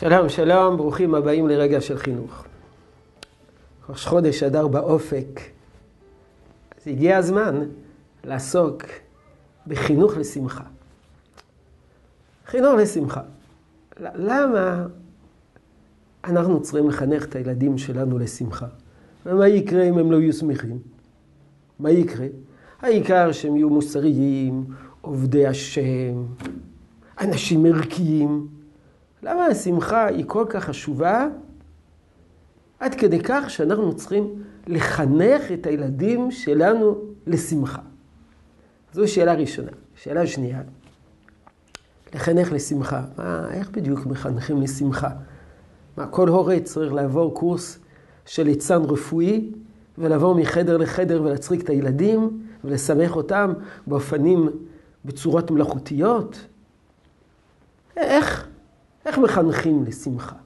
שלום, שלום, ברוכים הבאים לרגע של חינוך. ראש חודש אדר באופק. אז הגיע הזמן לעסוק בחינוך לשמחה. חינוך לשמחה. למה אנחנו צריכים לחנך את הילדים שלנו לשמחה? ומה יקרה אם הם לא יהיו שמחים? מה יקרה? העיקר שהם יהיו מוסריים, עובדי השם, אנשים ערכיים. למה השמחה היא כל כך חשובה? עד כדי כך שאנחנו צריכים לחנך את הילדים שלנו לשמחה. זו שאלה ראשונה. שאלה שנייה, לחנך לשמחה. מה, איך בדיוק מחנכים לשמחה? מה, כל הורה צריך לעבור קורס של ליצן רפואי ולעבור מחדר לחדר ולהצחיק את הילדים ולשמח אותם באופנים, בצורות מלאכותיות? איך? איך מחנכים לשמחה?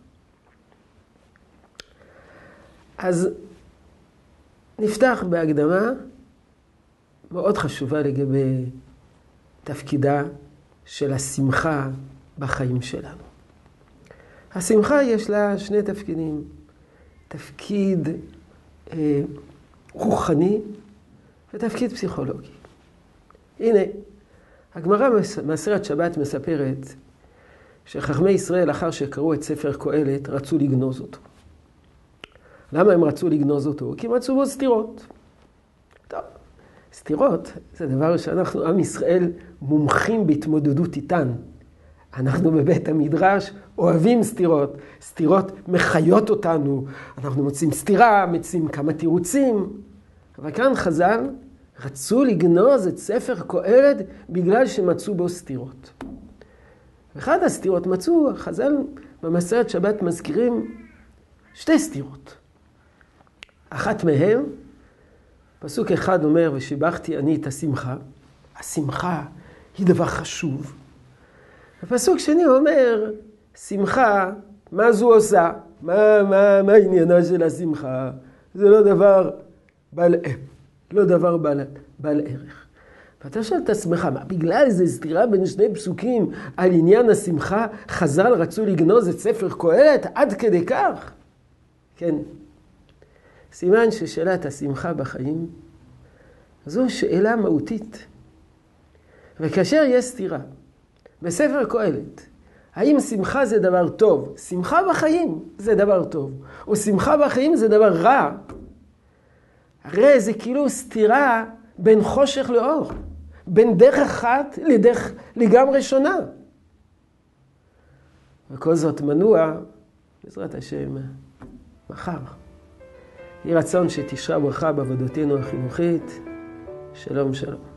אז נפתח בהקדמה מאוד חשובה לגבי תפקידה של השמחה בחיים שלנו. השמחה יש לה שני תפקידים. תפקיד אה, רוחני ותפקיד פסיכולוגי. הנה, הגמרא במסרת שבת מספרת שחכמי ישראל, לאחר שקראו את ספר קהלת, רצו לגנוז אותו. למה הם רצו לגנוז אותו? כי הם מצאו בו סתירות. טוב, סתירות זה דבר שאנחנו, עם ישראל, מומחים בהתמודדות איתן. אנחנו בבית המדרש אוהבים סתירות. סתירות מחיות אותנו. אנחנו מוצאים סתירה, מוצאים כמה תירוצים. אבל כאן חז"ל רצו לגנוז את ספר קהלת בגלל שמצאו בו סתירות. אחת הסתירות מצאו, חז"ל במסרת שבת מזכירים שתי סתירות. אחת מהן, פסוק אחד אומר, ושיבחתי אני את השמחה. השמחה היא דבר חשוב. ופסוק שני אומר, שמחה, מה זו עושה? מה, מה, מה עניינה של השמחה? זה לא דבר בעל, לא דבר בעל, בעל ערך. ואתה שואל את עצמך, מה, בגלל איזו סתירה בין שני פסוקים על עניין השמחה, חז"ל רצו לגנוז את ספר קהלת עד כדי כך? כן. סימן ששאלת השמחה בחיים זו שאלה מהותית. וכאשר יש סתירה בספר קהלת, האם שמחה זה דבר טוב? שמחה בחיים זה דבר טוב, או שמחה בחיים זה דבר רע? הרי זה כאילו סתירה בין חושך לאור, בין דרך אחת לדרך לגמרי שונה. וכל זאת מנוע, בעזרת השם, מחר. יהי רצון שתשרה ברכה בעבודתנו החינוכית. שלום שלום.